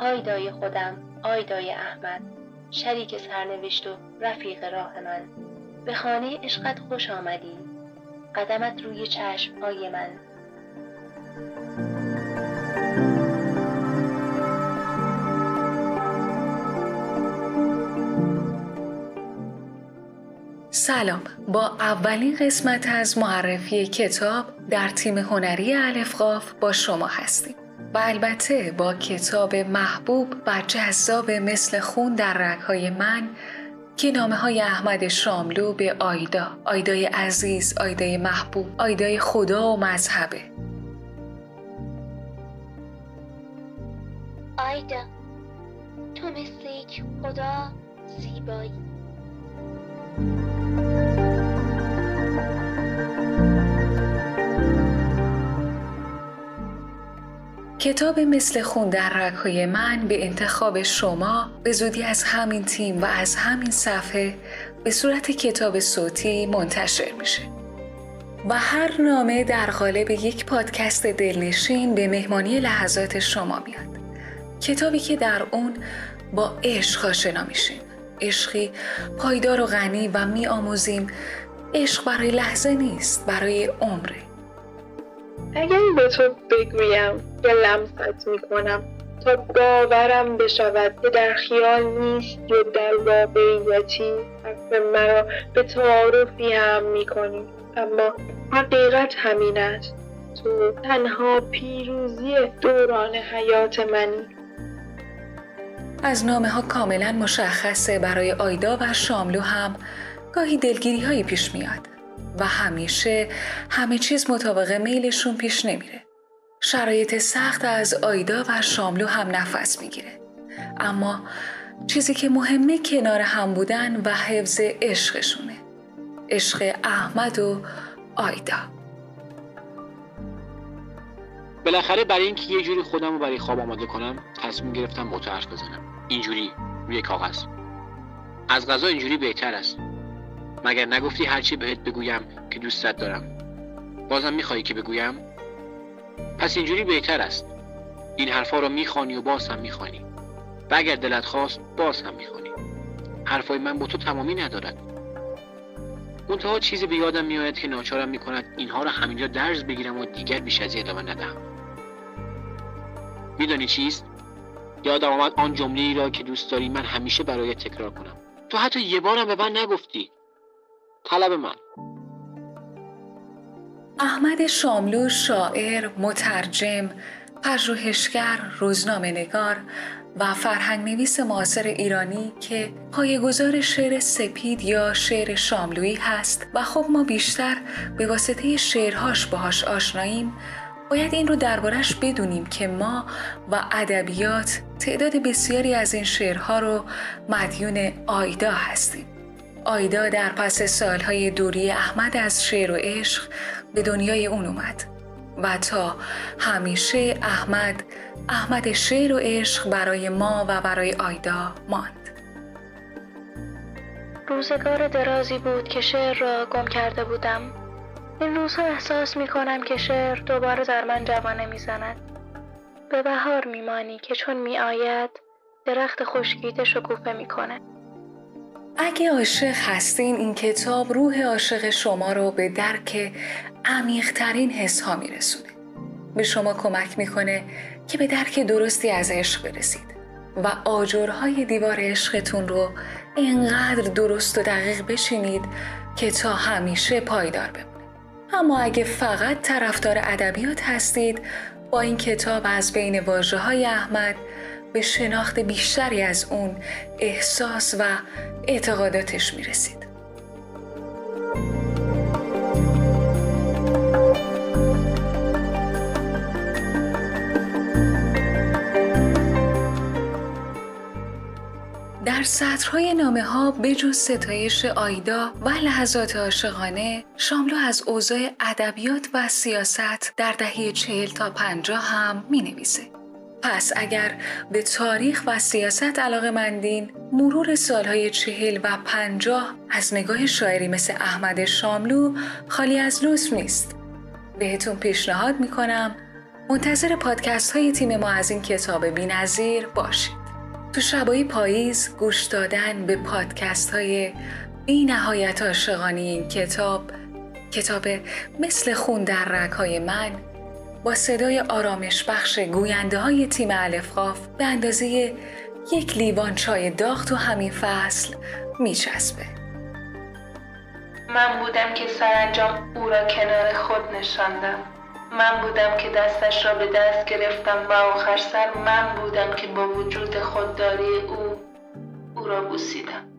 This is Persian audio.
آیدای خودم آیدای احمد شریک سرنوشت و رفیق راه من. به خانه عشقت خوش آمدی. قدمت روی چشم های من. سلام. با اولین قسمت از معرفی کتاب در تیم هنری الفقاف با شما هستیم. و البته با کتاب محبوب و جذاب مثل خون در رگهای من که نامه های احمد شاملو به آیدا آیدای عزیز آیدای محبوب آیدای خدا و مذهبه. آیدا تو مثل یک خدا زیبایی. کتاب مثل خون در رگهای من به انتخاب شما به زودی از همین تیم و از همین صفحه به صورت کتاب صوتی منتشر میشه. و هر نامه در قالب یک پادکست دلنشین به مهمانی لحظات شما میاد. کتابی که در اون با عشق آشنا میشیم. عشقی پایدار و غنی و می آموزیم عشق برای لحظه نیست برای عمره. اگر به تو بگویم یا لمست می‌کنم تا باورم بشود که در خیال نیست یا در واقعیتی حرف مرا به تعارفی هم می‌کنی اما حقیقت همین است. تو تنها پیروزی دوران حیات منی. از نامه ها کاملا مشخصه برای آیدا و شاملو هم گاهی دلگیری هایی پیش میاد و همیشه همه چیز مطابق میلشون پیش نمیره. شرایط سخت از آیدا و شاملو هم نفس می‌گیره. اما چیزی که مهمه کنار هم بودن و حفظ عشقشونه. عشق احمد و آیدا. بالاخره برای اینکه یه جوری خودم رو برای خواب آماده کنم تصمیم گرفتم حرف بزنم. اینجوری روی کاغذ. از غذا اینجوری بهتر است. مگر نگفتی هرچی بهت بگویم که دوستت دارم. بازم میخوایی که بگویم؟ پس اینجوری بهتر است. این حرفا رو می‌خوانی و باز هم می‌خوانی. و اگر دلت خواست باز هم می‌خوانی. حرفای من با تو تمامی ندارد. منتها چیزی به یادم میآید که ناچارم می‌کند اینها رو همینجا درز بگیرم و دیگر بیش از ادامه ندهم. میدانی چیست یادم آمد آن جمله ای را که دوست داری من همیشه برای تکرار کنم. تو حتی یه بارم به من نگفتی. طلب من. احمد شاملو شاعر، مترجم، پژوهشگر، روزنامه نگار و فرهنگ نویس معاصر ایرانی که پایگزار شعر سپید یا شعر شاملویی هست. و خب ما بیشتر به واسطه شعرهاش باهاش آشناییم. باید این رو دربارش بدونیم که ما و ادبیات تعداد بسیاری از این شعرها رو مدیون آیدا هستیم. آیدا در پس سالهای دوری احمد از شعر و عشق به دنیای اون اومد و تا همیشه احمد احمد شعر و عشق برای ما و برای آیدا ماند روزگار درازی بود که شعر را گم کرده بودم این روزها احساس می کنم که شعر دوباره در من جوانه می زند. به بهار میمانی که چون می آید درخت خشکیده شکوفه می کنه. اگه عاشق هستین این کتاب روح عاشق شما رو به درک عمیقترین حس ها میرسونه. به شما کمک می‌کنه که به درک درستی از عشق برسید و آجرهای دیوار عشقتون رو اینقدر درست و دقیق بشینید که تا همیشه پایدار بمونه. اما اگه فقط طرفدار ادبیات هستید با این کتاب از بین واجه های احمد به شناخت بیشتری از اون احساس و اعتقاداتش می‌رسید. در سطرهای نامه ها بجز ستایش آیدا و لحظات عاشقانه شاملو از اوضاع ادبیات و سیاست در دهه چهل تا پنجاه هم می نویسه. پس اگر به تاریخ و سیاست علاقه مندین مرور سالهای چهل و پنجاه از نگاه شاعری مثل احمد شاملو خالی از لطف نیست بهتون پیشنهاد می‌کنم منتظر پادکست های تیم ما از این کتاب بینظیر باشید تو شبایی پاییز گوش دادن به پادکست های بی نهایت این کتاب کتاب مثل خون در رگهای من با صدای آرامش بخش گوینده های تیم الفقاف به اندازه یک لیوان چای داغ تو همین فصل میچسبه. من بودم که سرانجام او را کنار خود نشاندم. من بودم که دستش را به دست گرفتم و آخر سر من بودم که با وجود خودداری او او را بوسیدم.